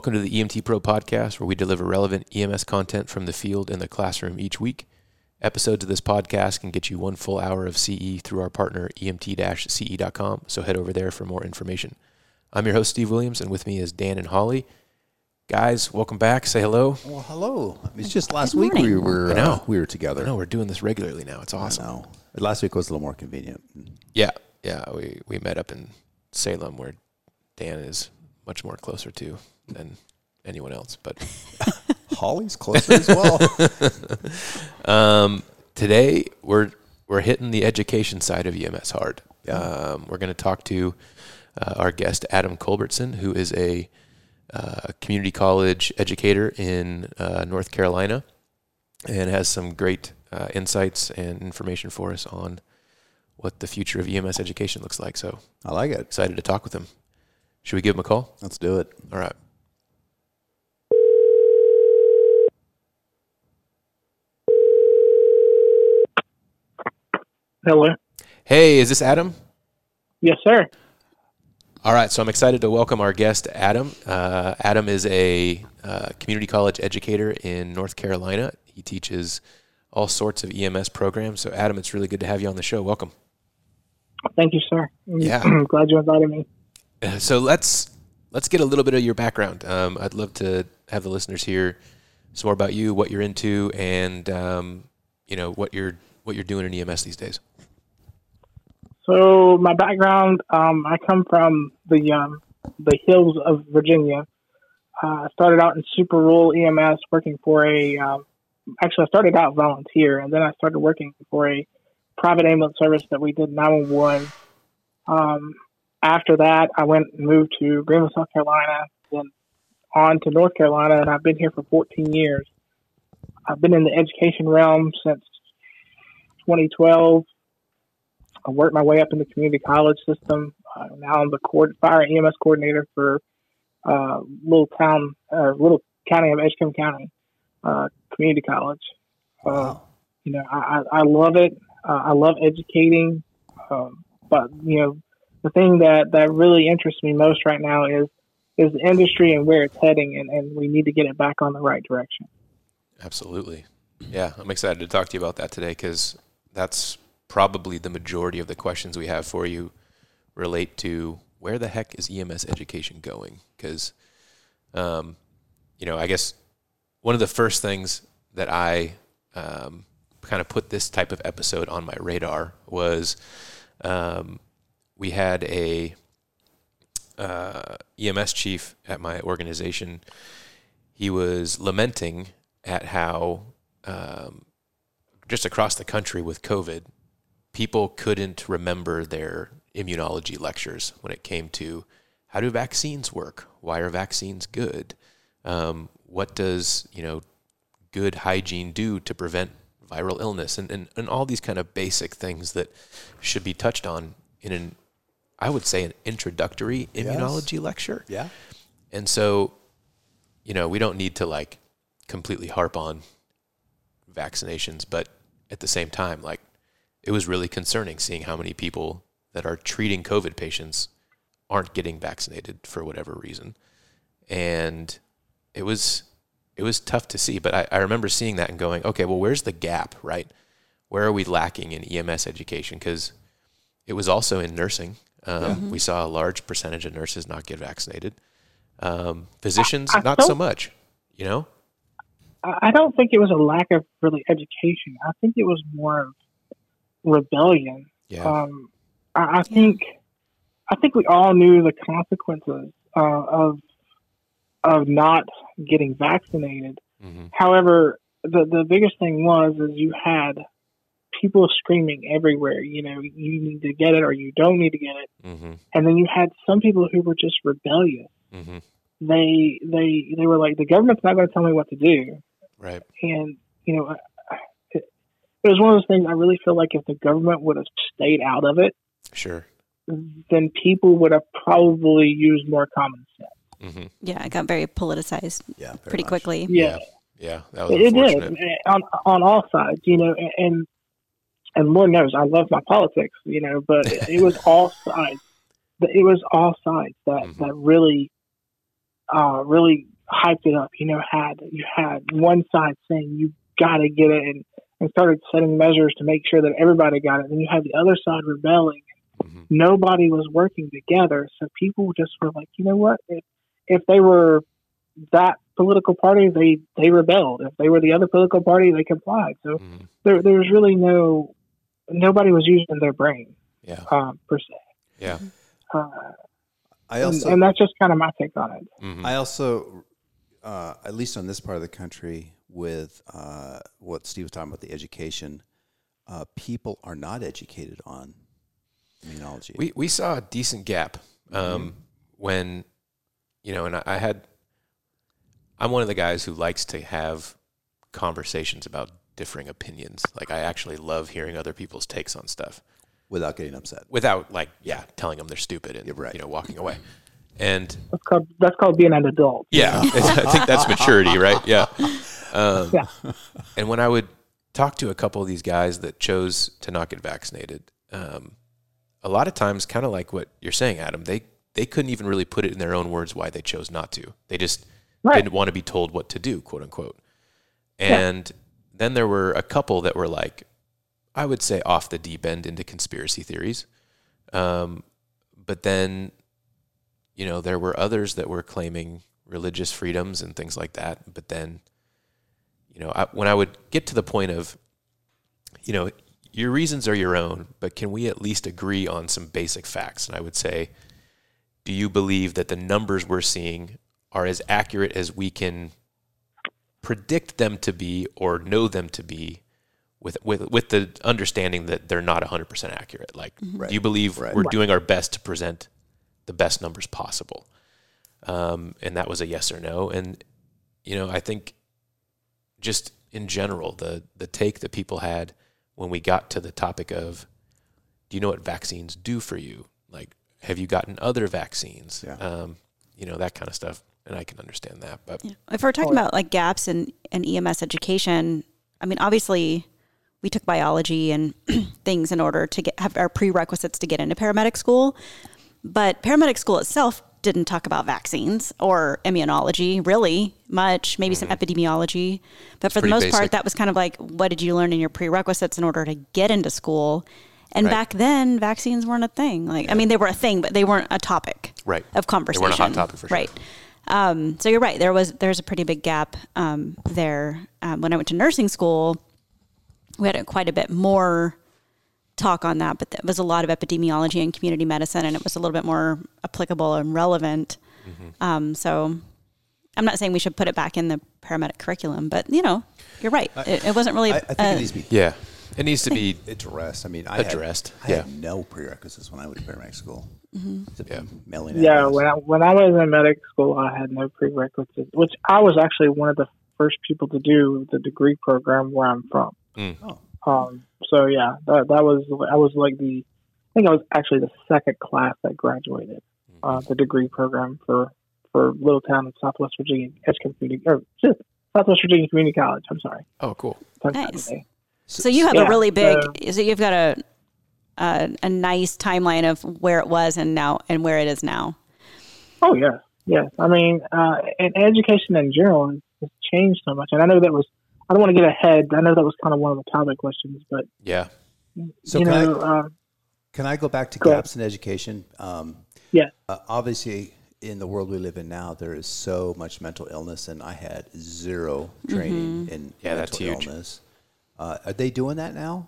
Welcome to the EMT Pro podcast, where we deliver relevant EMS content from the field and the classroom each week. Episodes of this podcast can get you one full hour of CE through our partner, emt-ce.com, so head over there for more information. I'm your host, Steve Williams, and with me is Dan and Holly. Guys, welcome back. Say hello. Well, hello. It's just last Good week we morning. were I know. uh, we were together. No, we're doing this regularly now. It's I awesome. know. Last week was a little more convenient. Yeah, yeah. We we met up in Salem, where Dan is much more closer to than anyone else. But Holly's closer as well. um, today we're we're hitting the education side of EMS hard. Yeah. Um, we're going to talk to uh, our guest Adam Culbertson, who is a uh, community college educator in uh, North Carolina, and has some great uh, insights and information for us on what the future of EMS education looks like. So I like it. excited to talk with him. Should we give him a call? Let's do it. All right. Hello. Hey, is this Adam? Yes, sir. All right, so I'm excited to welcome our guest, Adam. Uh, Adam is a uh, community college educator in North Carolina. He teaches all sorts of EMS programs. So, Adam, it's really good to have you on the show. Welcome. Thank you, sir. Yeah. I'm glad you invited me. So let's let's get a little bit of your background. Um, I'd love to have the listeners hear some more about you, what you're into, and um, you know what you're what you're doing in EMS these days. So, my background, um, I come from the um, the hills of Virginia. Uh, I started out in super rural EMS, working for a. Um, actually, I started out volunteer, and then I started working for a private ambulance service that we did 911. Um, after that, I went and moved to Greenville, South Carolina, then on to North Carolina, and I've been here for 14 years. I've been in the education realm since 2012. I worked my way up in the community college system. Uh, now I'm the coord- fire EMS coordinator for uh, little town, uh, little county of Edgecombe County uh, Community College. Uh, Wow. you know, I, I I love it. Uh, I love educating, um, but you know, the thing that that really interests me most right now is is the industry and where it's heading, and, and we need to get it back on the right direction. Absolutely. Yeah, I'm excited to talk to you about that today because that's probably the majority of the questions we have for you relate to where the heck is EMS education going? Because, um, you know, I guess one of the first things that I um, kind of put this type of episode on my radar was um, we had a uh, EMS chief at my organization. He was lamenting at how um, just across the country with COVID, people couldn't remember their immunology lectures when it came to how do vaccines work? Why are vaccines good? Um, what does you know good hygiene do to prevent viral illness? And, and and all these kind of basic things that should be touched on in an I would say an introductory Yes. immunology lecture. Yeah. And so, you know, we don't need to like completely harp on vaccinations, but at the same time, like it was really concerning seeing how many people that are treating COVID patients aren't getting vaccinated for whatever reason. And it was it was tough to see, but I, I remember seeing that and going, okay, well, where's the gap, right? Where are we lacking in EMS education? Because it was also in nursing. Um, We saw a large percentage of nurses not get vaccinated. Um, physicians, I- I not so much. You know, I I don't think it was a lack of really education. I think it was more of rebellion. yeah, Um, I, I think I think we all knew the consequences uh, of of not getting vaccinated. hmm However, the the biggest thing was is you had people screaming everywhere. You know, you need to get it or you don't need to get it, Mm-hmm. and then you had some people who were just rebellious. hmm They they they were like, the government's not going to tell me what to do. right, and you know, it, it was one of those things. I really feel like if the government would have stayed out of it, sure, then people would have probably used more common sense. hmm Yeah, it got very politicized Yeah. very pretty much. quickly. Yeah, yeah, that was it did on on all sides. You know, and- and and Lord knows I love my politics. You know, but it, it was all sides. It was all sides that Mhm. that really uh, really hyped it up. You know, had you had one side saying you got to get it and, and started setting measures to make sure that everybody got it. Then you had the other side rebelling. Mhm. Nobody was working together, so people just were like, you know what? If, if they were that political party, they they rebelled. If they were the other political party, they complied. So Mhm. there there was really no nobody was using their brain Yeah. um, per se. Yeah. Uh, I and, also, and that's just kind of my take on it. Mhm. I also, uh, at least on this part of the country, with uh, what Steve was talking about, the education, uh, people are not educated on immunology. We we saw a decent gap um, when, you know, and I, I had. I'm one of the guys who likes to have conversations about differing opinions. Like I actually love hearing other people's takes on stuff without getting upset. without like yeah telling them they're stupid and Yeah, right. you know walking away. And That's called that's called being an adult. yeah, I think that's maturity, right? Yeah. Um, Yeah. And when I would talk to a couple of these guys that chose to not get vaccinated, um, a lot of times, kind of like what you're saying, Adam, they they couldn't even really put it in their own words why they chose not to. They just Right. didn't want to be told what to do, quote unquote. And then there were a couple that were like, I would say off the deep end into conspiracy theories. Um, but then, you know, there were others that were claiming religious freedoms and things like that. But then, you know, I, when I would get to the point of, you know, your reasons are your own, but can we at least agree on some basic facts? And I would say, do you believe that the numbers we're seeing are as accurate as we can predict them to be or know them to be with with with the understanding that they're not 100% accurate? Like do you believe Right. we're doing our best to present the best numbers possible? Um, and that was a yes or no. And you know i think just in general the the take that people had when we got to the topic of do you know what vaccines do for you like have you gotten other vaccines Yeah. um, you know that kind of stuff and i can understand that but Yeah. If we're talking about like gaps in, in EMS education, I mean, obviously we took biology and things in order to get have our prerequisites to get into paramedic school. But paramedic school itself didn't talk about vaccines or immunology really much, maybe some epidemiology. But for the Mm-hmm. most part, that was kind of like what did you learn in your prerequisites in order to get into school? And Right. back then, vaccines weren't a thing. Like, I mean, they were a thing, but they weren't a topic Right. of They conversation. weren't a hot topic for sure. Right. Um, so you're right. There was there's a pretty big gap um, there. Um, when I went to nursing school, we had a, quite a bit more talk on that, but there was a lot of epidemiology and community medicine, and it was a little bit more applicable and relevant. Mm-hmm. Um, so I'm not saying we should put it back in the paramedic curriculum, but you know, you're right. It, it wasn't really. I, I think uh, it needs to be yeah it needs to be addressed. I mean, I Addressed, Had, I yeah. had no prerequisites when I went to paramedic school. Mm-hmm. Yeah. Yeah, when I when I was in medical school, I had no prerequisites, which I was actually one of the first people to do the degree program where I'm from. Mm. Oh. Um, so yeah, that that was I was like the I think I was actually the second class that graduated uh, the degree program for for Little Town in Southwest Virginia Edgecombe Community or just Southwest Virginia Community College. I'm sorry. oh cool Nice. So you have Yeah, a really big. so- So you've got a, a a nice timeline of where it was and now and where it is now. Oh yeah, yes. I mean, uh, and education in general has, has changed so much, and I know that was. I don't want to get ahead. I know that was kind of one of the topic questions, but yeah So you can I- know, um, Can I go back to Go ahead. gaps in education? Um, yeah, uh, obviously, in the world we live in now, there is so much mental illness, and I had zero training in Yeah, that's mental huge. illness. Uh, are they doing that now?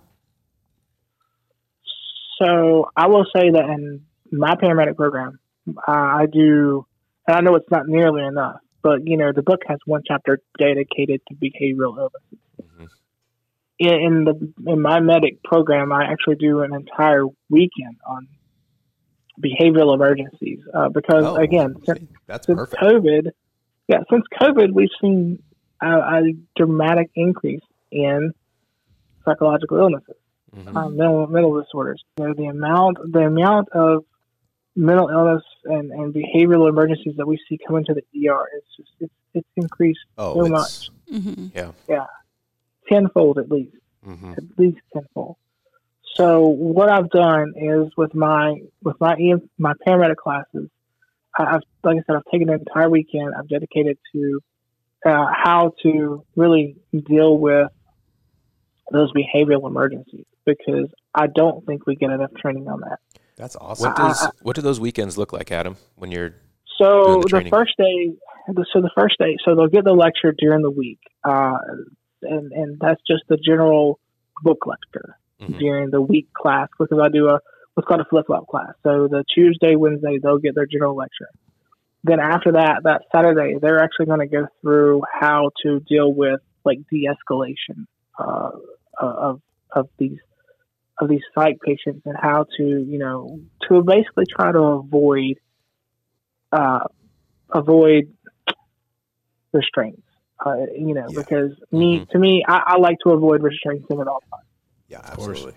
So I will say that in my paramedic program, uh, I do, and I know it's not nearly enough, but you know, the book has one chapter dedicated to behavioral illnesses. Mm-hmm. In, in the in my medic program, I actually do an entire weekend on behavioral emergencies uh, because Oh, again, since, see, that's since perfect. COVID, yeah, since COVID, we've seen a, a dramatic increase in psychological illnesses Mhm. uh, mental mental disorders. You know, the amount the amount of mental illness and, and behavioral emergencies that we see coming to the ER is just it's, it's increased Oh, so it's, much, Mm-hmm. tenfold at least, Mhm. at least tenfold. So what I've done is with my with my EM, my paramedic classes, I've, like I said, I've taken an entire weekend. I've dedicated to uh, how to really deal with those behavioral emergencies because I don't think we get enough training on that. That's awesome. What does what do those weekends look like, Adam? When you're So Doing the the, first day, so the first day, so they'll get the lecture during the week, uh, and and that's just the general book lecture Mhm. during the week class because I do a what's called a flip flop class. So the Tuesday, Wednesday, they'll get their general lecture. Then after that, that Saturday, they're actually going to go through how to deal with like de-escalation uh, of of these of these psych patients and how to you know to basically try to avoid uh, avoid restraints. Uh, you know, Yeah. because me Mhm. to me, I, I like to avoid restraints them at all times. Yeah, absolutely.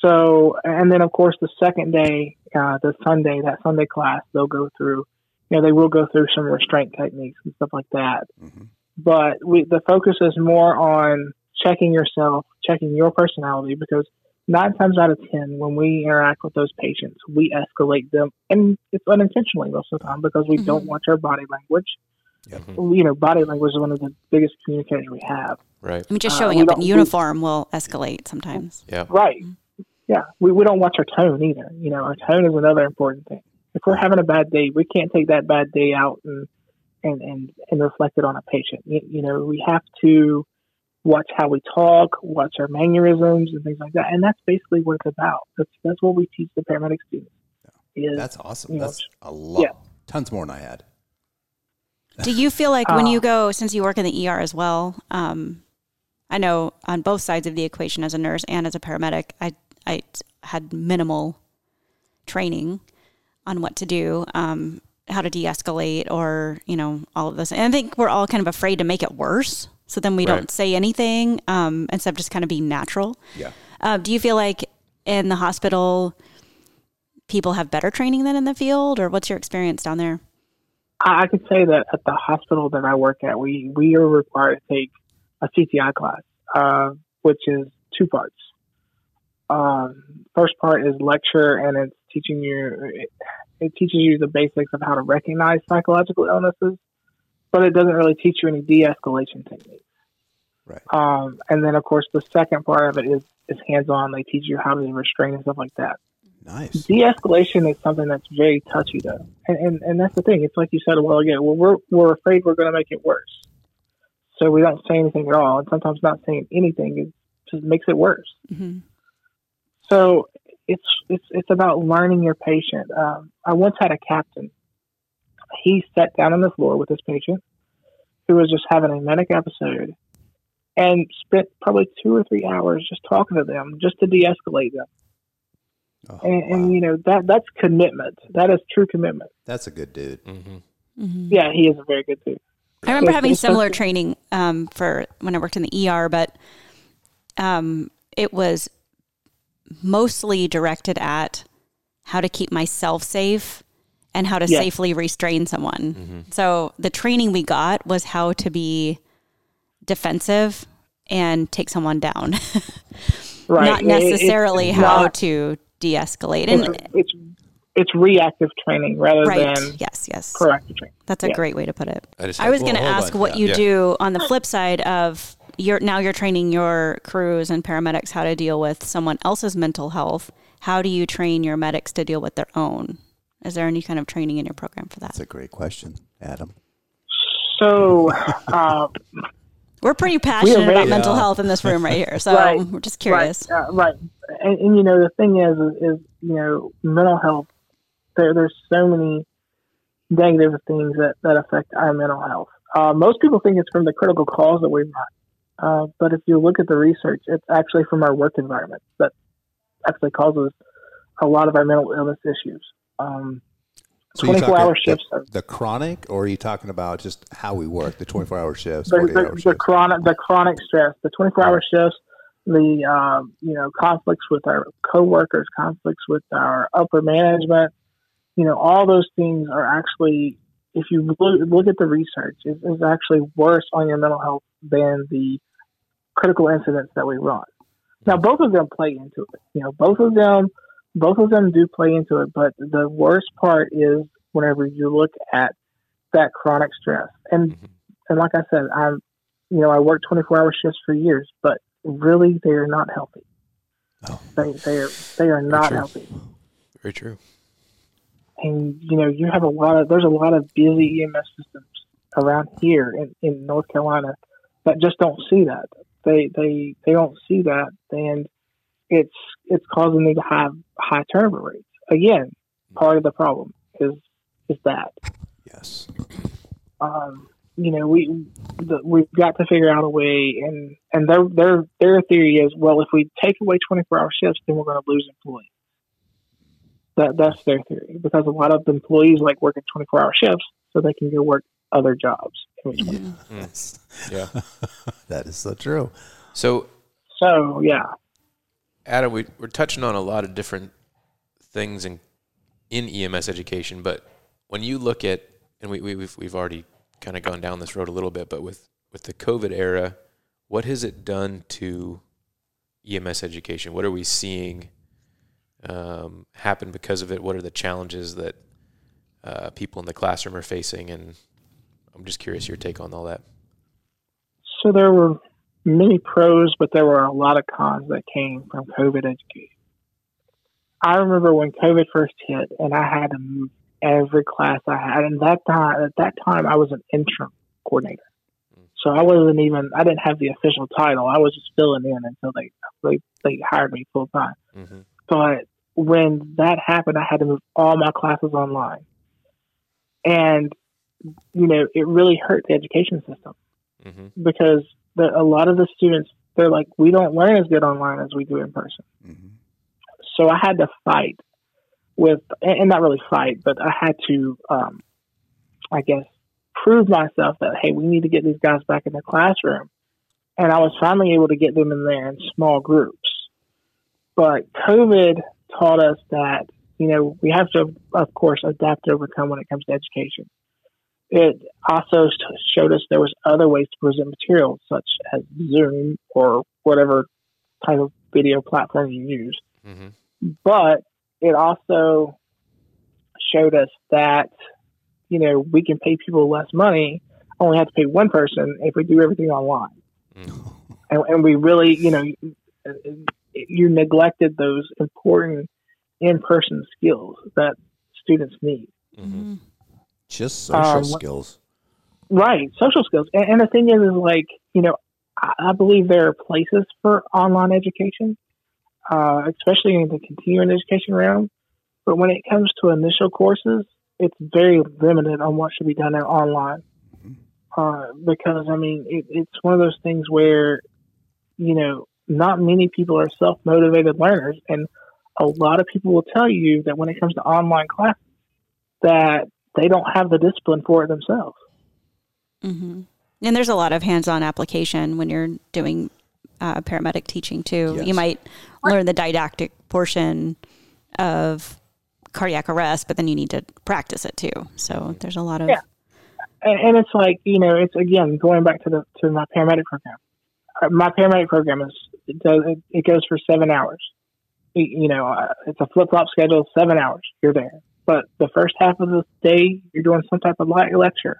So, and then of course the second day, uh, the Sunday, that Sunday class, they'll go through, you know, they will go through some restraint techniques and stuff like that. hmm But we, the focus is more on checking yourself, checking your personality, because nine times out of ten, when we interact with those patients, we escalate them, and it's unintentionally most of the time because we don't Mhm. watch our body language. Yeah. Mhm. You know, body language is one of the biggest communicators we have. right. I mean, just Uh, showing we up in don't- we- uniform will escalate sometimes. Yeah. Right. Yeah. We, we don't watch our tone either. You know, our tone is another important thing. If we're having a bad day, we can't take that bad day out and and and, and reflect it on a patient. You, you know, we have to watch how we talk, watch our mannerisms and things like that. And that's basically what it's about. That's that's what we teach the paramedic students. Is That's awesome. you know, That's a lot. yeah. Tons more than I had. Do you feel like when Uh, you go, since you work in the ER as well, um, I know on both sides of the equation as a nurse and as a paramedic, I I had minimal training on what to do, um, how to de-escalate, or you know all of this. And I think we're all kind of afraid to make it worse, so then we Right. don't say anything um, instead of just kind of being natural. Yeah. Uh, do you feel like in the hospital, people have better training than in the field, or what's your experience down there? I, I could say that at the hospital that I work at, we we are required to take a CTI class, uh, which is two parts. Um, first part is lecture, and it's teaching you. It, it teaches you the basics of how to recognize psychological illnesses, but it doesn't really teach you any de-escalation techniques. Right. Um, and then, of course, the second part of it is is hands-on. They teach you how to restrain and stuff like that Nice. de-escalation is something that's very touchy though and, and and that's the thing it's like you said a while ago well we're we're afraid we're going to make it worse so we don't say anything at all and sometimes not saying anything is, just makes it worse hmm so it's it's it's about learning your patient um, i once had a captain he sat down on the floor with his patient who was just having a manic episode and spent probably two or three hours just talking to them just to de-escalate them Oh, and, wow. and you know that that's commitment. That is true commitment. That's a good dude. hmm hmm Yeah, he is a very good dude. I remember It's- having similar something- training um, for when I worked in the ER, but um, it was mostly directed at how to keep myself safe and how to Yeah. safely restrain someone. hmm So the training we got was how to be defensive and take someone down, Right. not It- it- necessarily it's how not- to de-escalate. It's, And it's it's reactive training rather right, than yes, yes, proactive training. that's a Yeah. great way to put it. I just I was going to ask on, what yeah. you Yeah. do on the flip side of you're now you're training your crews and paramedics how to deal with someone else's mental health. How do you train your medics to deal with their own? Is there any kind of training in your program for that? That's a great question, Adam. So, uh, We're pretty passionate very- about mental health in this room right here, so Right, we're just curious. right, uh, right, and, and you know the thing is, is, is you know mental health. There, there's so many negative things that that affect our mental health. Uh, most people think it's from the critical calls that we run, uh, but if you look at the research, it's actually from our work environment that actually causes a lot of our mental illness issues. Um, So you're 24 hour shifts. The, the chronic, or are you talking about just how we work, the 24 hour shifts, the, the, the chronic the chronic stress, the 24 hour shifts, the um, you know conflicts with our coworkers, conflicts with our upper management, you know all those things are actually, if you look, look at the research, is, is actually worse on your mental health than the critical incidents that we run. Now both of them play into it. You know both of them both of them do play into it, but the worst part is whenever you look at that chronic stress. And Mhm. and like I said, I'm you know I worked 24 hour shifts for years, but really they are not healthy. Oh. They they are they are not healthy. Very true. and you know you have a lot of there's a lot of busy EMS systems around here in, in North Carolina that just don't see that. They they they don't see that, and it's it's causing them to have high turnover rates. Again, part of the problem is is that Yes. um, you know we the, we've got to figure out a way, and and their their their theory is well if we take away 24 hour shifts, then we're going to lose employees. That that's their theory because a lot of employees like working 24 hour shifts so they can go work other jobs. Yes. Yeah. that is so true. So, So yeah, Adam, we, we're touching on a lot of different things in in EMS education, but when you look at, and we, we we've we've already kind of gone down this road a little bit, but with with the COVID era, what has it done to EMS education? What are we seeing um, happen because of it? What are the challenges that uh, people in the classroom are facing? And I'm just curious your take on all that. so there were many pros, but there were a lot of cons that came from COVID education. I remember when COVID first hit, and I had to move every class I had. And that time, at that time, I was an interim coordinator, so I wasn't even. I didn't have the official title. I was just filling in until they they, they hired me full time. Mm-hmm. But when that happened, I had to move all my classes online, and you know, it really hurt the education system Mm-hmm. because the, a lot of the students they're like we don't learn as good online as we do in person. Hmm so i had to fight with and not really fight but i had to um, i guess prove myself that hey we need to get these guys back in the classroom. And i was finally able to get them in there in small groups. But covid taught us that you know we have to of course adapt and overcome when it comes to education it also showed us there was other ways to present material, such as Zoom or whatever type of video platform you use. Mm-hmm. But it also showed us that you know we can pay people less money, only have to pay one person if we do everything online, Mm-hmm. and, and we really you know you neglected those important in-person skills that students need. Mm-hmm. Just social Um, skills. Right, social skills. And, and the thing is, is like you know, I, I believe there are places for online education, uh, especially in the continuing education realm. But when it comes to initial courses, it's very limited on what should be done in online. Uh, because I mean, it, it's one of those things where, you know, not many people are self motivated learners, and a lot of people will tell you that when it comes to online classes, that they don't have the discipline for it themselves. hmm And there's a lot of hands-on application when you're doing uh, paramedic teaching too. Yes. You might learn the didactic portion of cardiac arrest, but then you need to practice it too. So there's a lot of Yeah. and, and it's like you know it's again going back to the to my paramedic program Uh, my paramedic program is it does it, it goes for seven hours you know uh, it's a flip-flop schedule seven hours you're there but the first half of the day you're doing some type of light lecture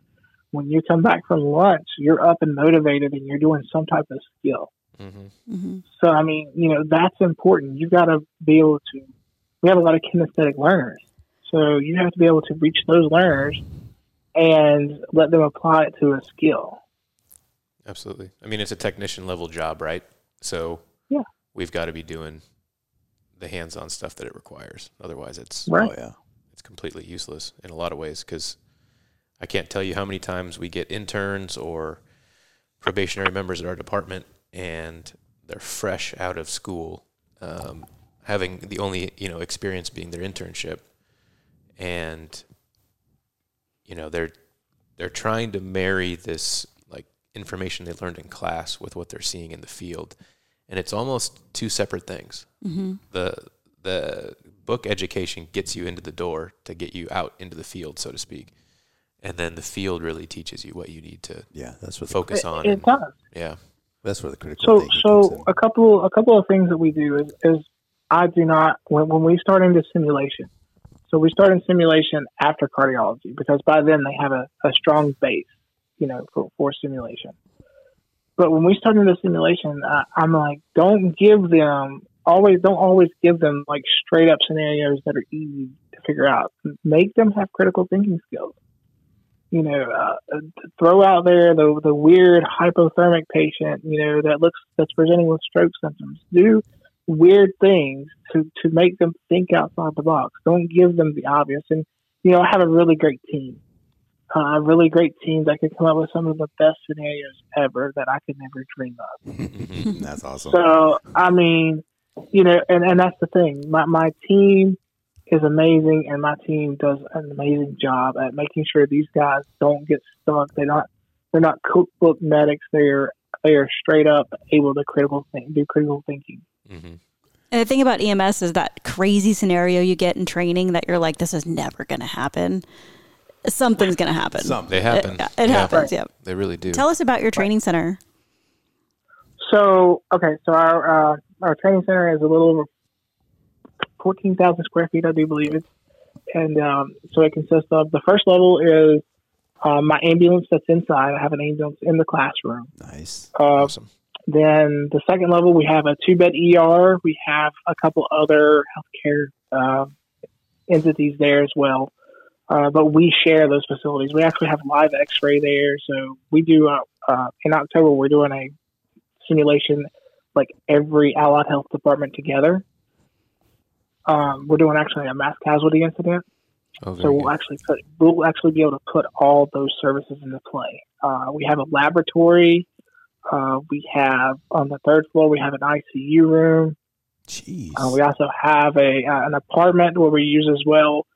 when you come back from lunch you're up and motivated and you're doing some type of skill Mm-hmm. hmm so i mean you know that's important You've got to be able to we have a lot of kinesthetic learners so you have to be able to reach those learners and let them apply it to a skill Absolutely. I mean, it's a technician level job, right? So Yeah. we've got to be doing the hands-on stuff that it requires. Otherwise, it's Right. Oh yeah. Completely useless in a lot of ways. Because I can't tell you how many times we get interns or probationary members at our department, and they're fresh out of school, um, having the only you know experience being their internship, and you know they're they're trying to marry this like information they learned in class with what they're seeing in the field. And it's almost two separate things. Hmm the the book education gets you into the door to get you out into the field so to speak and then the field really teaches you what you need to Yeah. That's what. Focus it, on it and- does yeah that's where the critical so thinking comes in. so a couple a couple of things that we do is, is i do not when, when we start into simulation So we start in simulation after cardiology because by then they have a, a strong base, you know, for, for simulation. But when we start into simulation, uh, I'm like, don't give them always, don't always give them like straight up scenarios that are easy to figure out. Make them have critical thinking skills. You know, uh, throw out there the the weird hypothermic patient, you know, that looks that's presenting with stroke symptoms. Do weird things to to make them think outside the box. Don't give them the obvious. And you know, I have a really great team, uh, a really great team that can come up with some of the best scenarios ever that I could never dream of. that's awesome. So I mean, you know, and and that's the thing. My my team is amazing, and my team does an amazing job at making sure these guys don't get stuck. They're not they're not cookbook medics. They're they are straight up able to critical think, do critical thinking. Mm-hmm. And the thing about EMS is that crazy scenario you get in training that you're like, this is never going to happen. Something's going to happen. Something. They happen. It, it yeah. happens. Yeah. They really do. Tell us about your training center. So, okay. So our, uh, our training center is a little over 14,000 square feet, I do believe it. And um, so it consists of the first level is uh, my ambulance that's inside. I have an ambulance in the classroom. Nice. Uh, awesome. Then the second level, we have a two bed ER. We have a couple other healthcare uh, entities there as well. Uh, but we share those facilities. We actually have live x ray there. So we do, uh, uh, in October, we're doing a simulation like every allied health department together. Um, we're doing actually a mass casualty incident. Oh, so we'll good. actually put we'll actually be able to put all those services into play. Uh, we have a laboratory uh, we have on the third floor, we have an ICU room. Jeez. Uh, we also have a uh, an apartment where we use as well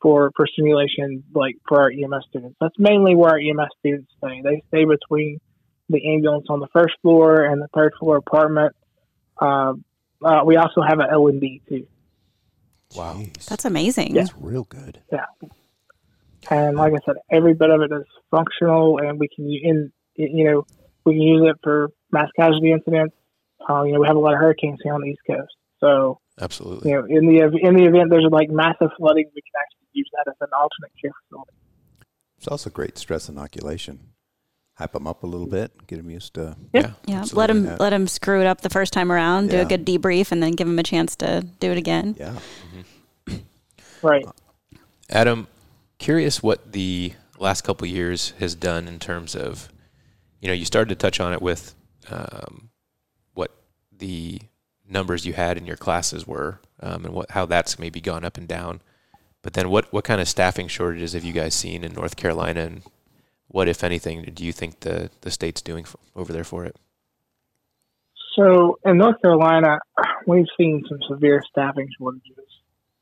for for simulation, like for our EMS students. That's mainly where our EMS students stay. They stay between the ambulance on the first floor and the third floor apartment. Uh, uh, we also have an L and D too. Wow, Jeez. that's amazing. Yeah. That's real good. Yeah, and like I said, every bit of it is functional, and we can in you know we can use it for mass casualty incidents. Uh, you know, we have a lot of hurricanes here on the East Coast, so absolutely. You know, in the in the event there's like massive flooding, we can actually use that as an alternate care facility. It's also great stress inoculation. Hype them up a little bit, get them used to. Yeah, yeah. Let them let them screw it up the first time around. Yeah. Do a good debrief, and then give them a chance to do it again. Yeah. Mm-hmm. Right. Adam, curious what the last couple years has done in terms of you know, you started to touch on it with um, what the numbers you had in your classes were, um, and what how that's maybe gone up and down. But then, what what kind of staffing shortages have you guys seen in North Carolina, and what, if anything, do you think the the state's doing f- over there for it? So in North Carolina, we've seen some severe staffing shortages.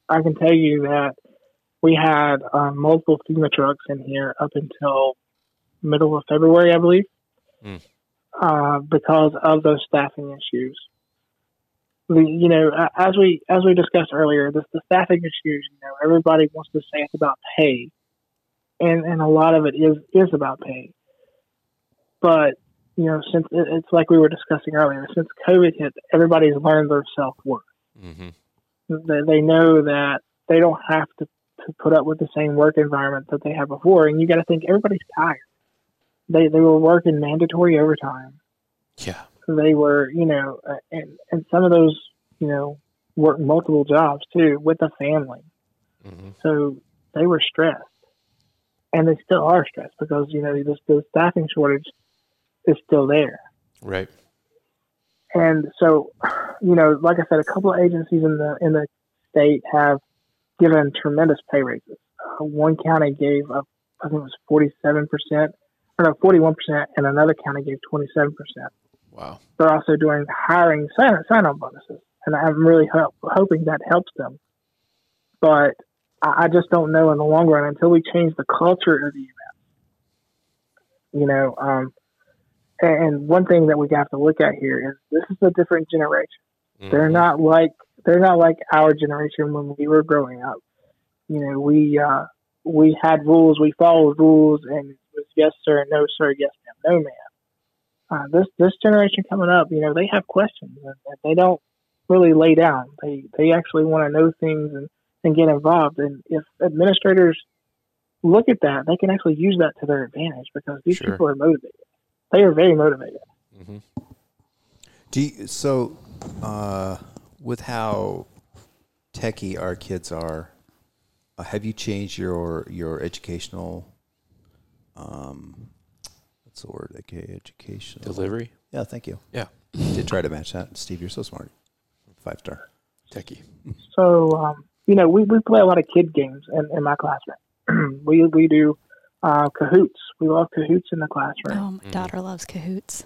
I can tell you that we had um, multiple FEMA trucks in here up until middle of February, I believe mm. uh, because of those staffing issues. The, you know, as we as we discussed earlier, the, the staffing issues. You know, everybody wants to say it's about pay, and and a lot of it is is about pay. But you know, since it, it's like we were discussing earlier, since COVID hit, everybody's learned their self worth. Mm-hmm. They, they know that they don't have to to put up with the same work environment that they had before, and you got to think everybody's tired they they were working mandatory overtime. Yeah, they were you know, uh, and and some of those you know worked multiple jobs too with a family, mm-hmm. so they were stressed, and they still are stressed because you know this the staffing shortage is still there. Right. And so, you know, like I said, a couple of agencies in the in the state have given tremendous pay raises. Uh, one county gave up, I think it was forty seven percent or no, 41%, and another county gave 27%. Wow. They're also doing hiring sign, sign-on bonuses, and I'm really ho- hoping that helps them. But I, I just don't know in the long run until we change the culture of the event. You know, um, and one thing that we have to look at here is this is a different generation. Mm-hmm. They're not like they're not like our generation when we were growing up. You know, we uh, we had rules, we followed rules, and it was yes sir, no sir, yes ma'am, no ma'am. Uh, this this generation coming up, you know, they have questions and, and they don't really lay down. They they actually want to know things and, and get involved. And if administrators look at that, they can actually use that to their advantage because these Sure. people are motivated. They are very motivated. hmm Do you, so uh, with how techie our kids are, uh, have you changed your your educational um, what's the word? Okay, educational Delivery. Yeah, thank you. Yeah. Did try to match that, Steve. You're so smart. Five star. Techie. So, um, you know, we, we play a lot of kid games in, in my classroom. we we do uh, Kahoots. We love Kahoots in the classroom. Oh, my daughter loves kahoots.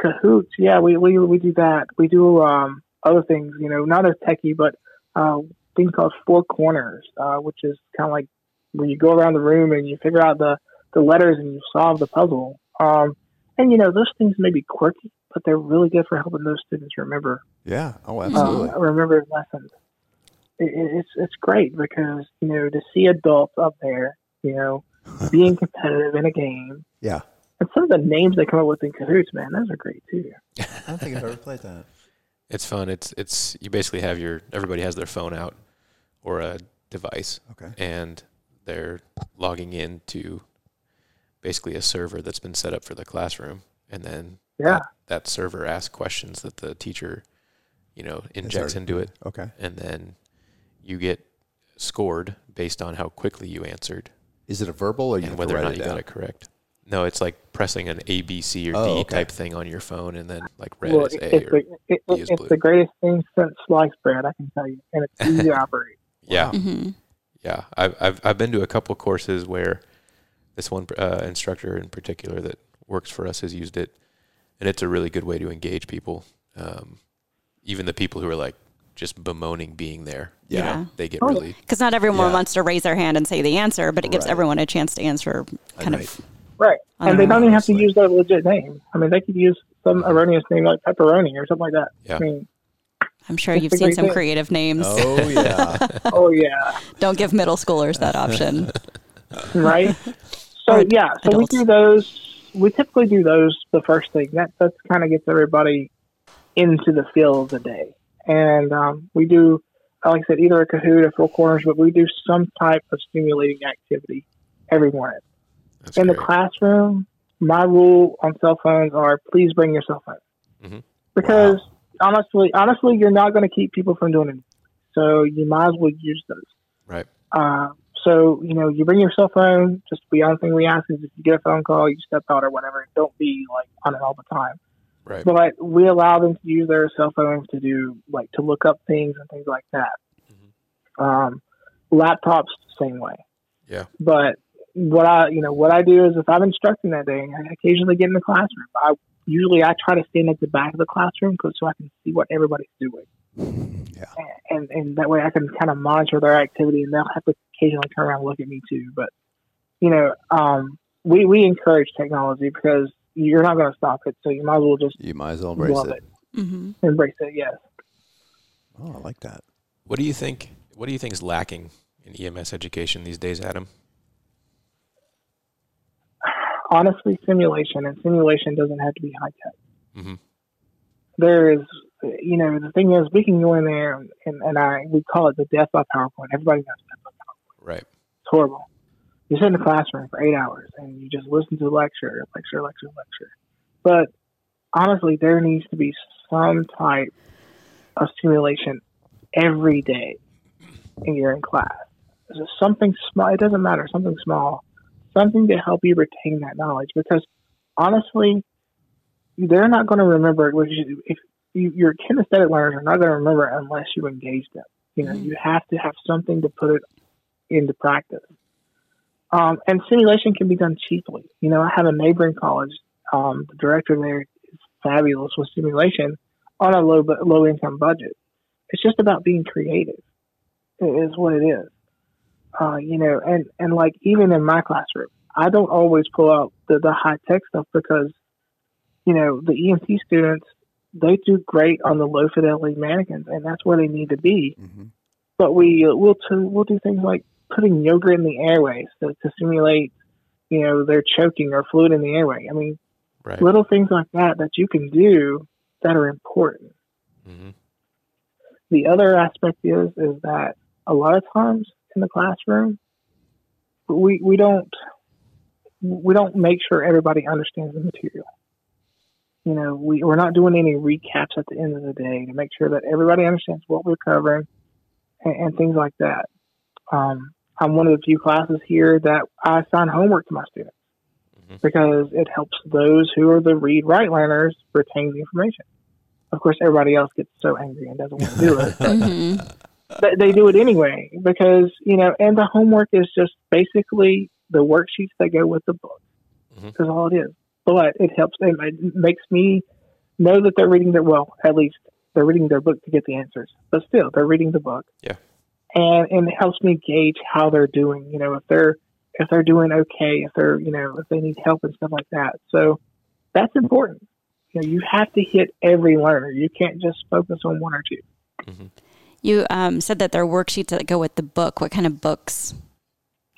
Kahoots, yeah, we, we we do that. We do um, other things, you know, not as techie, but uh, things called four corners, uh, which is kind of like where you go around the room and you figure out the, the letters and you solve the puzzle. Um, and you know, those things may be quirky, but they're really good for helping those students remember Yeah. Oh, absolutely. uh, remember lessons. It, it- it's it's great because you know to see adults up there, you know, being competitive in a game, yeah. and some of the names they come up with in Kahoots, man, those are great too. I don't think I've ever played that. It's fun. It's it's you basically have your everybody has their phone out or a device Okay. and they're logging in to basically a server that's been set up for the classroom and then Yeah, that, that server asks questions that the teacher you know injects our- into it Okay. and then you get scored based on how quickly you answered Is it a verbal or you and have whether or not you down? got it correct. No, it's like pressing an A, B, C, or Oh, D okay. type thing on your phone, and then like red well, is A. it's, Or, the, it, B is it's blue. the greatest thing since sliced bread, I can tell you, and it's easy to operate. yeah, hmm yeah. I've, I've I've been to a couple courses where this one uh, instructor in particular that works for us has used it, and it's a really good way to engage people. Um, even the people who are like just bemoaning being there, you Yeah. know, they get Oh, really Because not everyone Yeah. wants to raise their hand and say the answer, but it gives Right. everyone a chance to answer kind Right. of. Right, and they don't even have to use their legit name. I mean, they could use some erroneous name like pepperoni or something like that. Yeah. I mean, I'm sure you've seen some thing. creative names. Oh yeah. oh yeah. Don't give middle schoolers that option. right? So Or yeah, so adults. we do those. We typically do those the first thing. That that kind of gets everybody into the feel of the day, and um, we do, like I said, either a Kahoot or Four Corners, but we do some type of stimulating activity every morning that's in the classroom. My rule on cell phones are please bring your cell phone Mhm. because honestly, honestly, you're not going to keep people from doing it. So you might as well use those. Right. Uh, so you know, you bring your cell phone. Just the only thing we ask is if you get a phone call, you step out or whatever. Don't be like on it all the time. Right. But we allow them to use their cell phones to do like to look up things and things like that. Um, laptops, same way. Yeah. But what I, you know, what I do is if I'm instructing that day, I occasionally get in the classroom. I usually I try to stand at the back of the classroom 'cause- so I can see what everybody's doing Yeah. and and that way I can kind of monitor their activity, and they'll have to occasionally turn around and look at me too. But you know, um, we we encourage technology because you're not going to stop it, so you might as well just You might as well embrace love it. it. hmm embrace it. Yes. Oh, I like that. What do you think? What do you think is lacking in EMS education these days, Adam? Honestly, simulation and simulation doesn't have to be high tech. Mm-hmm. There is, you know, the thing is, we can go in there and, and I we call it the death by PowerPoint. Everybody knows death by PowerPoint. Right. It's horrible. You sit in the classroom for eight hours and you just listen to lecture, lecture, lecture, lecture. But honestly, there needs to be some type of simulation every day when you're in class. Just something small. It doesn't matter. Something small, something to help you retain that knowledge. Because honestly, they're not going to remember. Which if you, your kinesthetic learners are not going to remember unless you engage them. You know, Mhm. you have to have something to put it into practice. Um, and simulation can be done cheaply. You know, I have a neighboring college. Um, the director there is fabulous with simulation on a low low income budget. It's just about being creative. It is what it is. Uh, you know, and and like even in my classroom, I don't always pull out the, the high tech stuff because, you know, the EMT students they do great on the low fidelity mannequins, and that's where they need to be hmm but we uh, we'll to, we'll do things like putting yogurt in the airways to, to simulate, you know, their choking or fluid in the airway. I mean, Right. little things like that that you can do that are important. hmm The other aspect is is that a lot of times in the classroom, we we don't we don't make sure everybody understands the material. You know, we, we're not doing any recaps at the end of the day to make sure that everybody understands what we're covering and, and things like that. Um, I'm one of the few classes here that I assign homework to my students because it helps those who are the read write learners retain the information. Of course, everybody else gets so angry and doesn't want to do it, but Mhm. they, they do it anyway because you know. And the homework is just basically the worksheets that go with the book. Mhm. That's all it is. But it helps. It it makes me know that they're reading their well. At least they're reading their book to get the answers. But still, they're reading the book. Yeah. And and it helps me gauge how they're doing. You know, if they're if they're doing okay, if they're you know if they need help and stuff like that. So that's important. You know, you have to hit every learner. You can't just focus on one or two. You um, said that there are worksheets that go with the book. What kind of books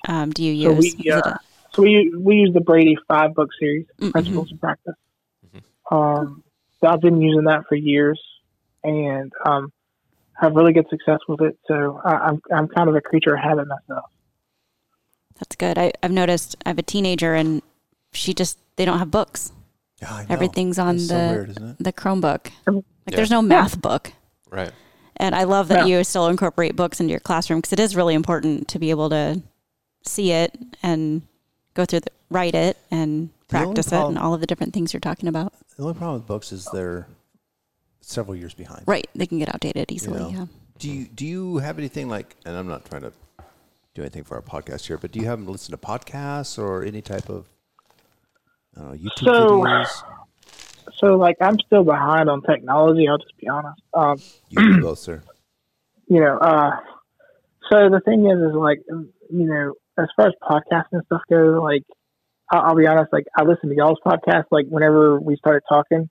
um, do you So use? we, uh, a- So we we use the Brady five book series, Mhm. Principles of Practice. Um, so I've been using that for years, and um, have really good success with it. So I, I'm I'm kind of a creature of habit myself. that's good. I, I've noticed I have a teenager and she just, they don't have books. Yeah, I know. Everything's on It's the, so weird, the Chromebook. Like Yeah. there's no math book. Right. And I love that Yeah. you still incorporate books into your classroom because it is really important to be able to see it and go through the, write it and The only practice it and all of the different things you're talking about. The only problem with books is they're several years behind. Right. They can get outdated easily. know. Yeah. Do you do you have anything like? And I'm not trying to do anything for our podcast here, but do you have them listen to podcasts or any type of I know, YouTube So- videos? So like I'm still behind on technology. I'll just be honest. Um, You do both, sir. you know, uh, so the thing is, is like, you know, as far as podcasting and stuff go, like, I'll, I'll be honest, like, I listened to y'all's podcast, like, whenever we started talking,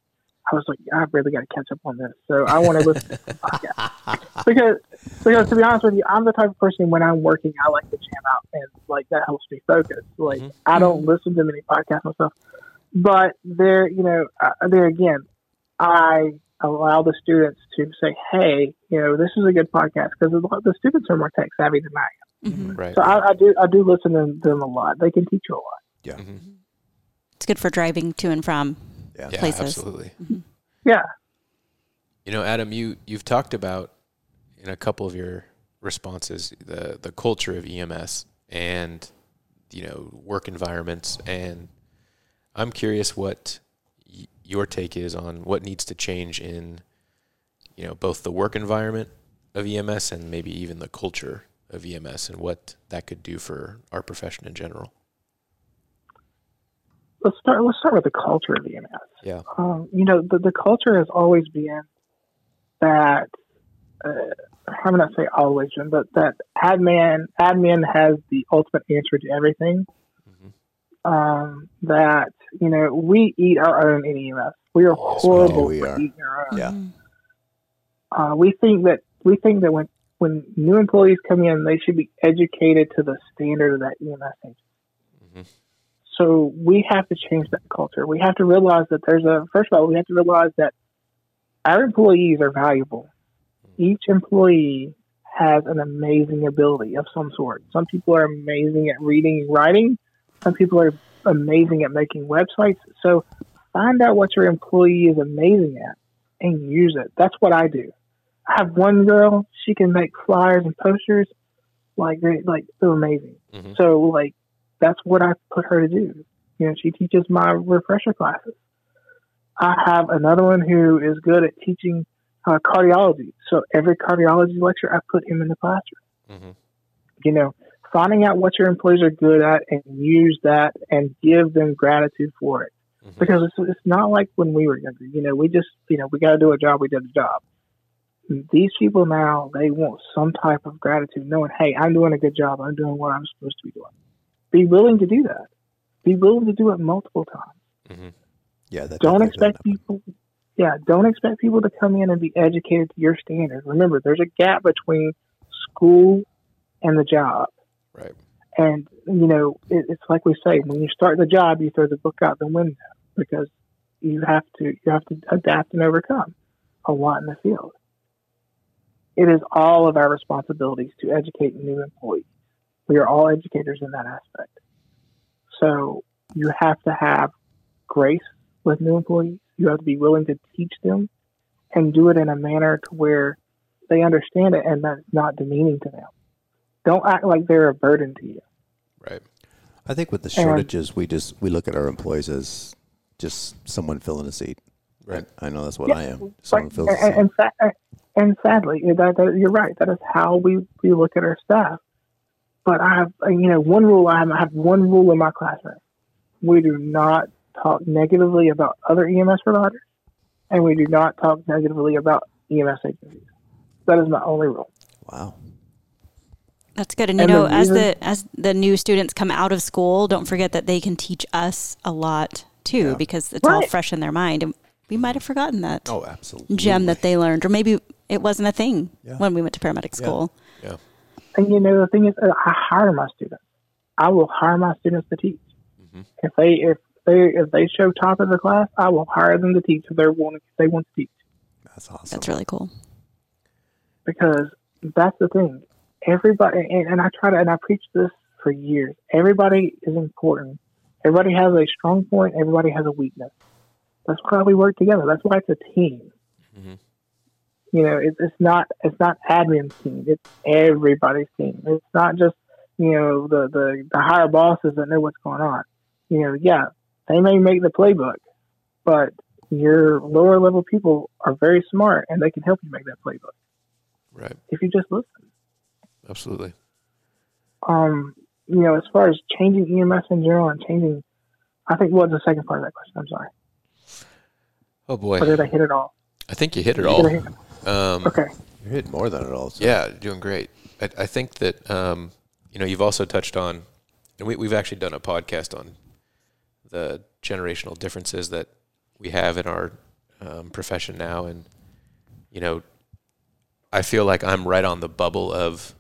I was like, I really got to catch up on this. So I want to listen to the podcast. Because, because to be honest with you, I'm the type of person when I'm working, I like to jam out and, like, that helps me focus. Like, Mhm. I don't listen to many podcasts and stuff. But there, you know, uh, there again, I allow the students to say, "Hey, you know, this is a good podcast," because the students are more tech savvy than I Mhm. Right. am. So I, I do, I do listen to them a lot. They can teach you a lot. Yeah. Mhm. It's good for driving to and from. Yeah. Yeah, places. absolutely. Mm-hmm. Yeah, You know, Adam, you you've talked about in a couple of your responses the the culture of EMS and you know work environments, and I'm curious what y- your take is on what needs to change in you know both the work environment of EMS and maybe even the culture of EMS and what that could do for our profession in general. Let's start. Let's start with the culture of EMS. Yeah. Um, you know, the the culture has always been that. Uh, I'm not say always but that admin admin has the ultimate answer to everything. Mhm. Um, that you know, we eat our own in EMS. We are Yes, horrible We for are. eating our own. Yeah. Uh, we think that we think that when when new employees come in, they should be educated to the standard of that EMS agency. Mhm. So we have to change that culture. We have to realize that there's a first of all, we have to realize that our employees are valuable. Each employee has an amazing ability of some sort. Some people are amazing at reading and writing. Some people are amazing at making websites. So find out what your employee is amazing at and use it. That's what I do. I have one girl, she can make flyers and posters like they like they're amazing. Mhm. So like that's what I put her to do. You know, she teaches my refresher classes. I have another one who is good at teaching uh, cardiology. So every cardiology lecture, I put him in the classroom. Mhm. You know, finding out what your employees are good at and use that and give them gratitude for it. Mhm. Because it's, it's not like when we were younger. You know, we just, you know, we got to do a job. We did a job. These people now, they want some type of gratitude, knowing, hey, I'm doing a good job. I'm doing what I'm supposed to be doing. Be willing to do that. Be willing to do it multiple times. Mm-hmm. Yeah. That Don't expect people. Yeah, don't expect people to come in and be educated to your standard. Remember, there's a gap between school and the job. Right. And you know, it, it's like we say, when you start the job, you throw the book out the window because you have to you have to adapt and overcome a lot in the field. it is all of our responsibilities to educate new employees. We are all educators in that aspect. So you have to have grace with new employees. You have to be willing to teach them and do it in a manner to where they understand it and that's not demeaning to them. Don't act like they're a burden to you. Right. I think with the shortages, we just we look at our employees as just someone filling a seat. Right. I know that's what I am. Someone Right. fills a And, seat. and, sa- and sadly, that, that, you're right. That is how we, we look at our staff. But I have, uh, you know, one rule. I have, I have one rule in my classroom. We do not talk negatively about other EMS providers, and we do not talk negatively about EMS agencies. That is my only rule. wow. That's good. And you And the know, as reason- the as the new students come out of school, don't forget that they can teach us a lot too, Yeah. because it's all fresh in their mind, and we might have forgotten that Oh, absolutely. gem that they learned, or maybe it wasn't a thing Yeah. when we went to paramedic school. Yeah. And you know, the thing is, uh, I hire my students. I will hire my students to teach. If they if they if they show top of the class, I will hire them to teach if they're wanting if they want to teach. That's awesome. That's really cool. because that's the thing. Everybody, and, and I try to, and I preach this for years. Everybody is important. Everybody has a strong point. Everybody has a weakness. That's why we work together. That's why it's a team. Mhm. You know, it's it's not it's not admin's team. It's everybody's team. It's not just you know the the the higher bosses that know what's going on. You know, yeah, they may make the playbook, but your lower level people are very smart and they can help you make that playbook Right. if you just listen. Absolutely. Um, you know, as far as changing EMS in general and changing, I think what was the second part of that question? I'm sorry, Oh boy. or did I hit it all? I think you hit it all. Hit it? Um, Okay, You're hitting more than it all. so- Yeah, doing great. I, I think that um, you know you've also touched on, and we, we've actually done a podcast on the generational differences that we have in our um, profession now, and you know, I feel like I'm right on the bubble of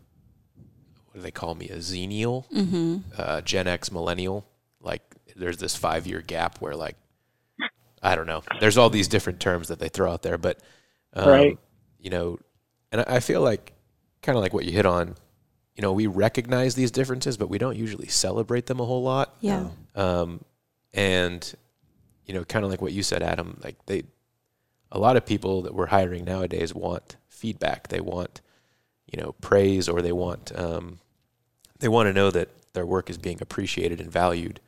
what do they call me, a xennial, Mm-hmm. uh, Gen X millennial. Like, there's this five year gap where like. I don't know. There's all these different terms that they throw out there, but um, Right. You know, and I I feel like kind of like what you hit on. You know, we recognize these differences, but we don't usually celebrate them a whole lot. Yeah. Um, and you know, kind of like what you said, Adam. Like they, a lot of people that we're hiring nowadays want feedback. They want, you know, praise, or they want, um, they want to know that their work is being appreciated and valued.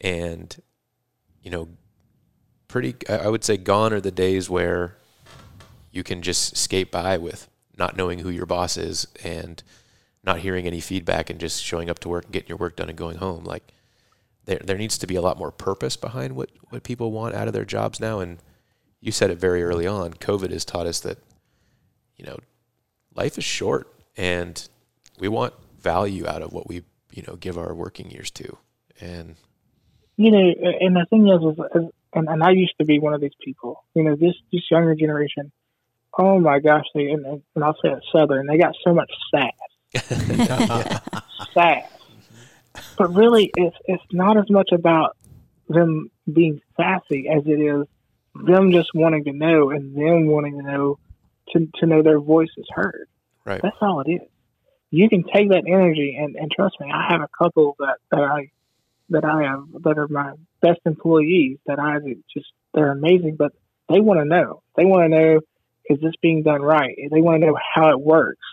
And, you know, pretty, I I would say, gone are the days where you can just skate by with not knowing who your boss is and not hearing any feedback and just showing up to work and getting your work done and going home. Like there there needs to be a lot more purpose behind what, what people want out of their jobs now. And you said it very early on. COVID has taught us that, you know, life is short and we want value out of what we, you know, give our working years to. And you know, and the thing is, is, is and, and I used to be one of these people. You know, this this younger generation. Oh my gosh, they and, and I'll say it southern. They got so much sass. sass. But really, it's it's not as much about them being sassy as it is them just wanting to know and them wanting to know to to know their voice is heard. right. That's all it is. You can take that energy and, and trust me, I have a couple that, that I that I have that are my best employees that I just they're amazing, but they want to know. They want to know is this being done right? They want to know how it works.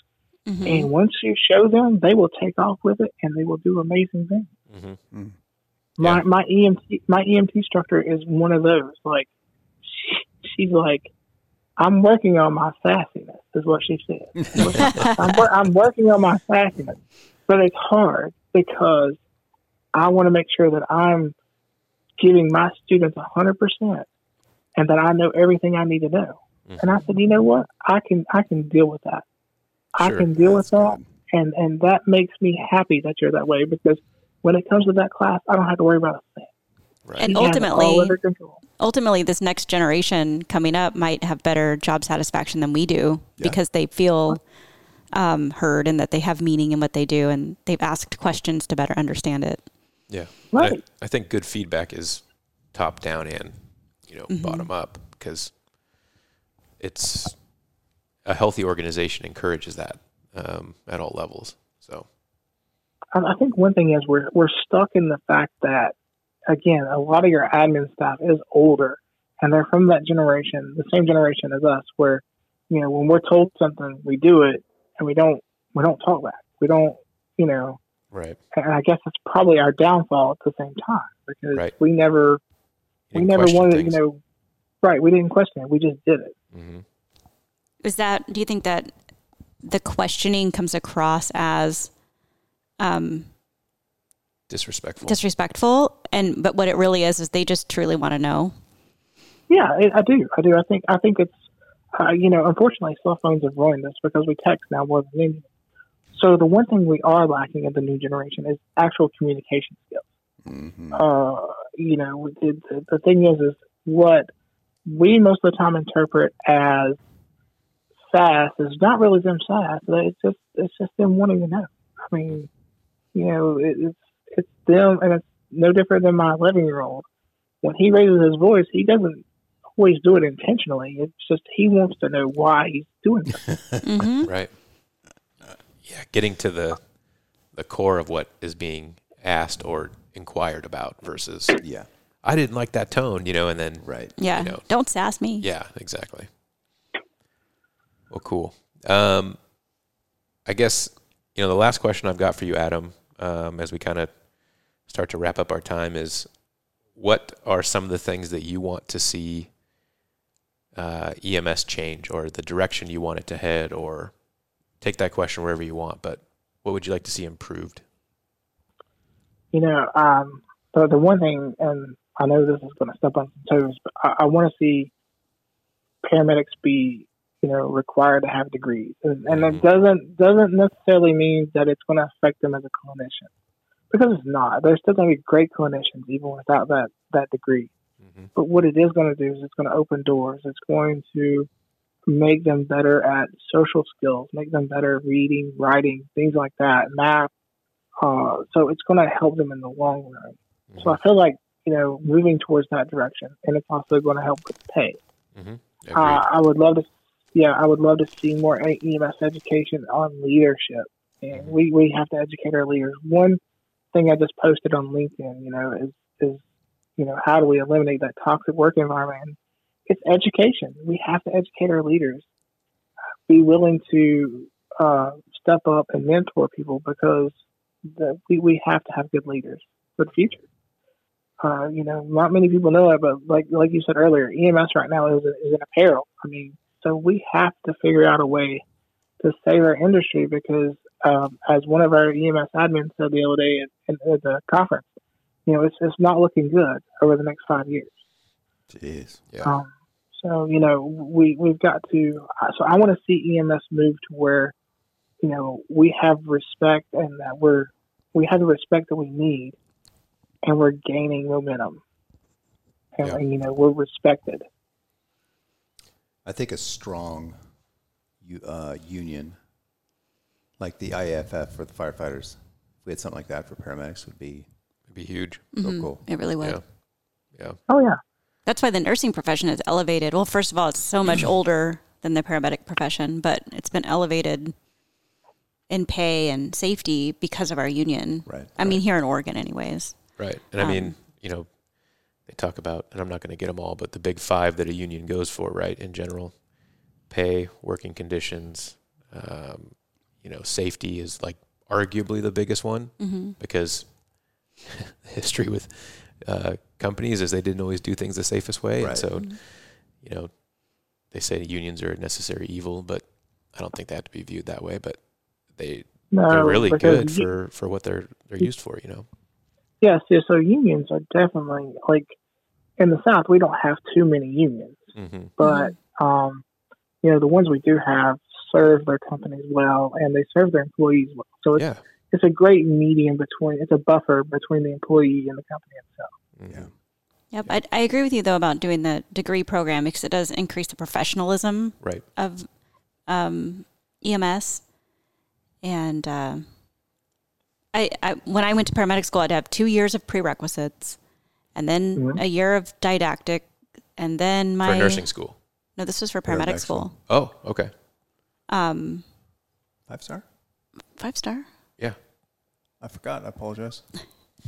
Mhm. And once you show them, they will take off with it and they will do amazing things. hmm My Yeah. my EMT my EMT instructor is one of those. Like she, she's like, I'm working on my sassiness, is what she said. I'm, I'm working on my sassiness, but it's hard because I want to make sure that I'm giving my students a hundred percent, and that I know everything I need to know. And I said, you know what? I can I can deal with that. I can deal with that, good. and and that makes me happy that you're that way because when it comes to that class, I don't have to worry about a thing. Right. And You ultimately, all under control. ultimately this next generation coming up might have better job satisfaction than we do Yeah. because they feel um, heard and that they have meaning in what they do and they've asked questions to better understand it Yeah. Right. I, I think good feedback is top down and, you know, bottom up because it's, a healthy organization encourages that um, at all levels. So I I think one thing is we're we're stuck in the fact that again, a lot of your admin staff is older and they're from that generation, the same generation as us, where you know when we're told something, we do it, and we don't we don't talk back. We don't, you know, right, and I guess it's probably our downfall at the same time because Right. we never we never wanted, things. you know, right? We didn't question it. We just did it. Hmm Is that? Do you think that the questioning comes across as um, disrespectful. disrespectful, and but what it really is is they just truly want to know. Yeah, I I do. I do. I think. I think it's. Uh, you know, unfortunately, cell phones have ruined this because we text now more than anything. So the one thing we are lacking in the new generation is actual communication skills. hmm Uh, you know, the, the, the thing is, is what we most of the time interpret as sass is not really them sass. It's just it's just them wanting to know. I mean, you know, it's it's them, and it's no different than my eleven year old. When he raises his voice, he doesn't always do it intentionally. It's just he wants to know why he's doing it. hmm Right. Yeah, getting to the the core of what is being asked or inquired about versus Yeah. I didn't like that tone, you know, and then Right. Yeah, You know. don't sass me. Yeah, exactly. Well, cool. Um, I guess you know the last question I've got for you, Adam, um, as we kind of start to wrap up our time, is what are some of the things that you want to see uh, EMS change, or the direction you want it to head, or take that question wherever you want. But what would you like to see improved? you know, um, the the one thing, and I know this is going to step on some toes, but I, I want to see paramedics be, you know, required to have degrees, and, and it doesn't doesn't necessarily mean that it's going to affect them as a clinician, because it's not. They're still going to be great clinicians even without that that degree. Mm-hmm. But what it is going to do is it's going to open doors. It's going to make them better at social skills, make them better reading, writing, things like that, math. Uh, so it's going to help them in the long run. So I feel like you know moving towards that direction, and it's also going to help with pay. Mm-hmm. Uh, I would love to, yeah, I would love to see more EMS education on leadership, and we we have to educate our leaders. One thing I just posted on LinkedIn, you know, is is you know how do we eliminate that toxic work environment? And it's education. We have to educate our leaders. Be willing to uh, step up and mentor people because the, we we have to have good leaders for the future. Uh, you know, not many people know it, but like like you said earlier, EMS right now is is in apparel. I mean, so we have to figure out a way to save our industry because, um, as one of our EMS admins said the other day at, at the conference, you know, it's it's not looking good over the next five years. Jeez. Yeah. Um, so you know, we we've got to. So I want to see EMS move to where, you know, we have respect and that we're we have the respect that we need, and we're gaining momentum, and, Yeah. you know, we're respected. I think a strong uh, union, like the IFF for the firefighters, if we had something like that for paramedics, would be It'd be huge. so Mhm. cool. It really would. Yeah. Yeah. Oh yeah, That's why the nursing profession is elevated. Well, first of all, it's so much older than the paramedic profession, but it's been elevated in pay and safety because of our union. Right. I mean, here in Oregon, anyways. Right. And I Um, mean, you know, they talk about, and I'm not going to get them all, but the big five that a union goes for, right, in general pay, working conditions, um, you know, safety is like arguably the biggest one hmm because history with uh, companies is they didn't always do things the safest way. Right. And so, you know, they say unions are a necessary evil, but I don't think they have to be viewed that way. But they, no, they're really good for, for what they're, they're used for, you know? Yes, yeah, so unions are definitely like in the South. We don't have too many unions, Mm-hmm. but um, you know the ones we do have serve their companies well, and they serve their employees well. So it's Yeah. it's a great medium between. It's a buffer between the employee and the company itself. Mhm. Yep. I, I agree with you, though, about doing the degree program because it does increase the professionalism Right. of um, EMS. And uh, I, I, when I went to paramedic school, I'd have two years of prerequisites, and then Mhm. a year of didactic, and then my For nursing school. No, this was for paramedic Paramedic school. Oh, okay. Um, Five star? five star. Yeah. I forgot. I apologize. I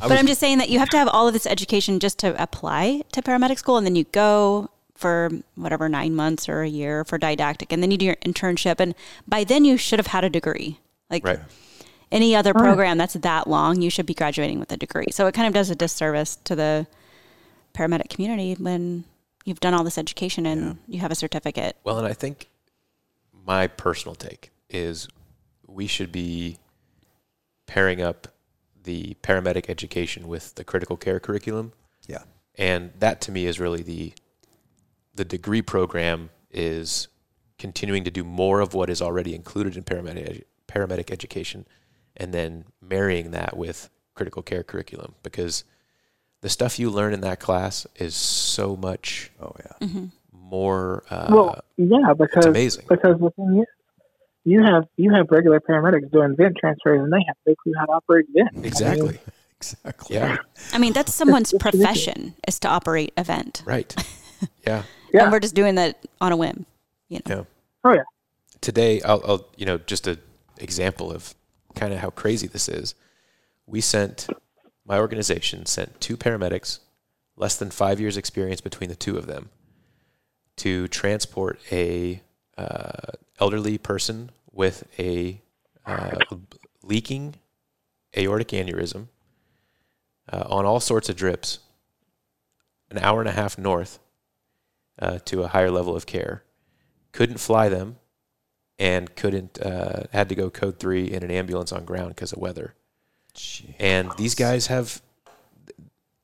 But was- I'm just saying that you have to have all of this education just to apply to paramedic school, and then you go for whatever nine months or a year for didactic, and then you do your internship, and by then you should have had a degree. Like Right. Any other program that's that long, you should be graduating with a degree. So it kind of does a disservice to the paramedic community when you've done all this education and you have a certificate. Well, and I think my personal take is we should be pairing up the paramedic education with the critical care curriculum. yeah. And that to me is really the the degree program is continuing to do more of what is already included in paramedic paramedic education and then marrying that with critical care curriculum because the stuff you learn in that class is so much Oh, yeah. more uh, well, yeah, because amazing. because the thing is, you have you have regular paramedics doing vent transfers, and they have no clue how to operate vent. exactly Exactly. yeah I mean, that's someone's it's ridiculous. profession is to operate a vent. right yeah Yeah. And we're just doing that on a whim. You know. yeah Oh yeah. today I'll, I'll you know just a example of kind of how crazy this is. We sent my organization sent two paramedics less than five years experience between the two of them to transport a uh, elderly person with a uh, leaking aortic aneurysm uh, on all sorts of drips an hour and a half north uh, to a higher level of care. Couldn't fly them and couldn't uh, had to go code three in an ambulance on ground because of weather. Gee. And these guys have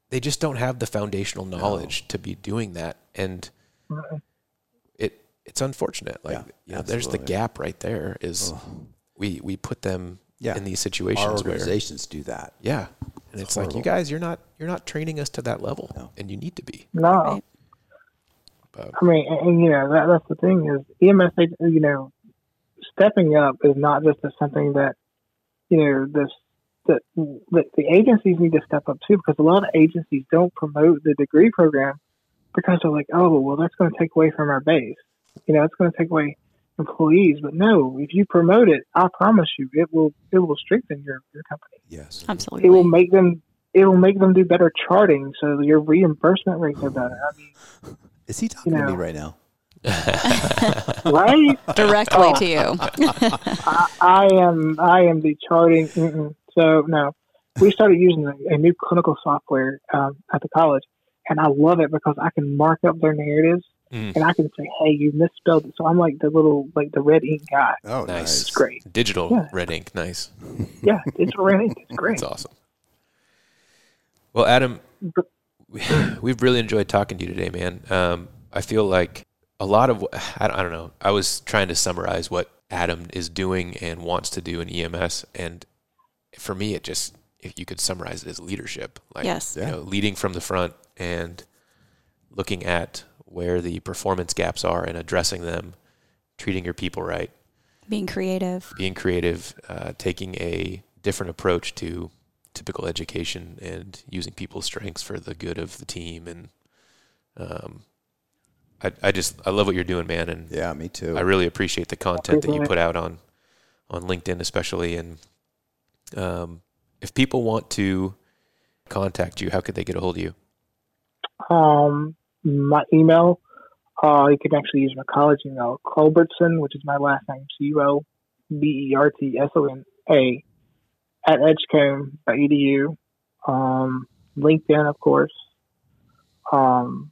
they just don't have the foundational knowledge to be doing that, and it it's unfortunate. Like Yeah, you know, there's the gap right there. Is we we put them Yeah. in these Our situations where organizations do that. yeah, and it's, like you guys, you're not you're not training us to that level, No. and you need to be. No. Right. But I mean, and, and, you know that that's the thing is EMS. You know, stepping up is not just a, something that you know this that the, the agencies need to step up too because a lot of agencies don't promote the degree program because they're like, oh well, that's going to take away from our base. You know, it's going to take away employees. But no, if you promote it, I promise you, it will it will strengthen your your company. Yes. Absolutely. It will make them it will make them do better charting, so your reimbursement rates are better. I mean, Is he talking You to me right now? Right? Directly Oh. to you. I, I am I am the charting. Mm-mm. So no, we started using a, a new clinical software um, at the college, and I love it because I can mark up their narratives Mm. and I can say, "Hey, you misspelled it." So I'm like the little like the red ink guy. Oh, Nice. It's great. digital Yeah. red ink, nice. Yeah, it's red ink. It's great. That's awesome. Well, Adam, But- we- we've really enjoyed talking to you today, man. Um, I feel like a lot of I don't, I don't know. I was trying to summarize what Adam is doing and wants to do in EMS, and for me, it just if you could summarize it as leadership, like Yes. you know, leading from the front and looking at where the performance gaps are and addressing them, treating your people right Being creative. being creative, uh, taking a different approach to typical education, and using people's strengths for the good of the team. And um, I, I just I love what you're doing, man, and Yeah, me too. I really appreciate the content that you put out on on LinkedIn, especially. And um, if people want to contact you, how could they get a hold of you? Um, my email, uh, you can actually use my college email, Culbertson, which is my last name, C U L B E R T S O N A, at edgecombe.edu. Um, LinkedIn, of course. Um,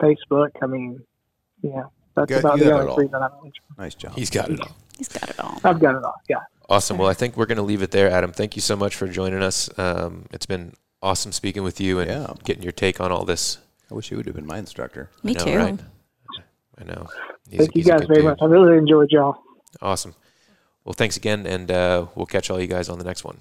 Facebook. I mean, yeah, that's Good, about the it only all. three that I'm. nice job. He's got it all. He's got it all. I've got it all. Yeah. Awesome. Well, I think we're going to leave it there, Adam. Thank you so much for joining us. Um, it's been awesome speaking with you and Yeah. getting your take on all this. I wish you would have been my instructor. Me I know, too. Right? I know. He's- Thank you he's a guys very dude. much. I really enjoyed y'all. Awesome. Well, thanks again, and uh, we'll catch all you guys on the next one.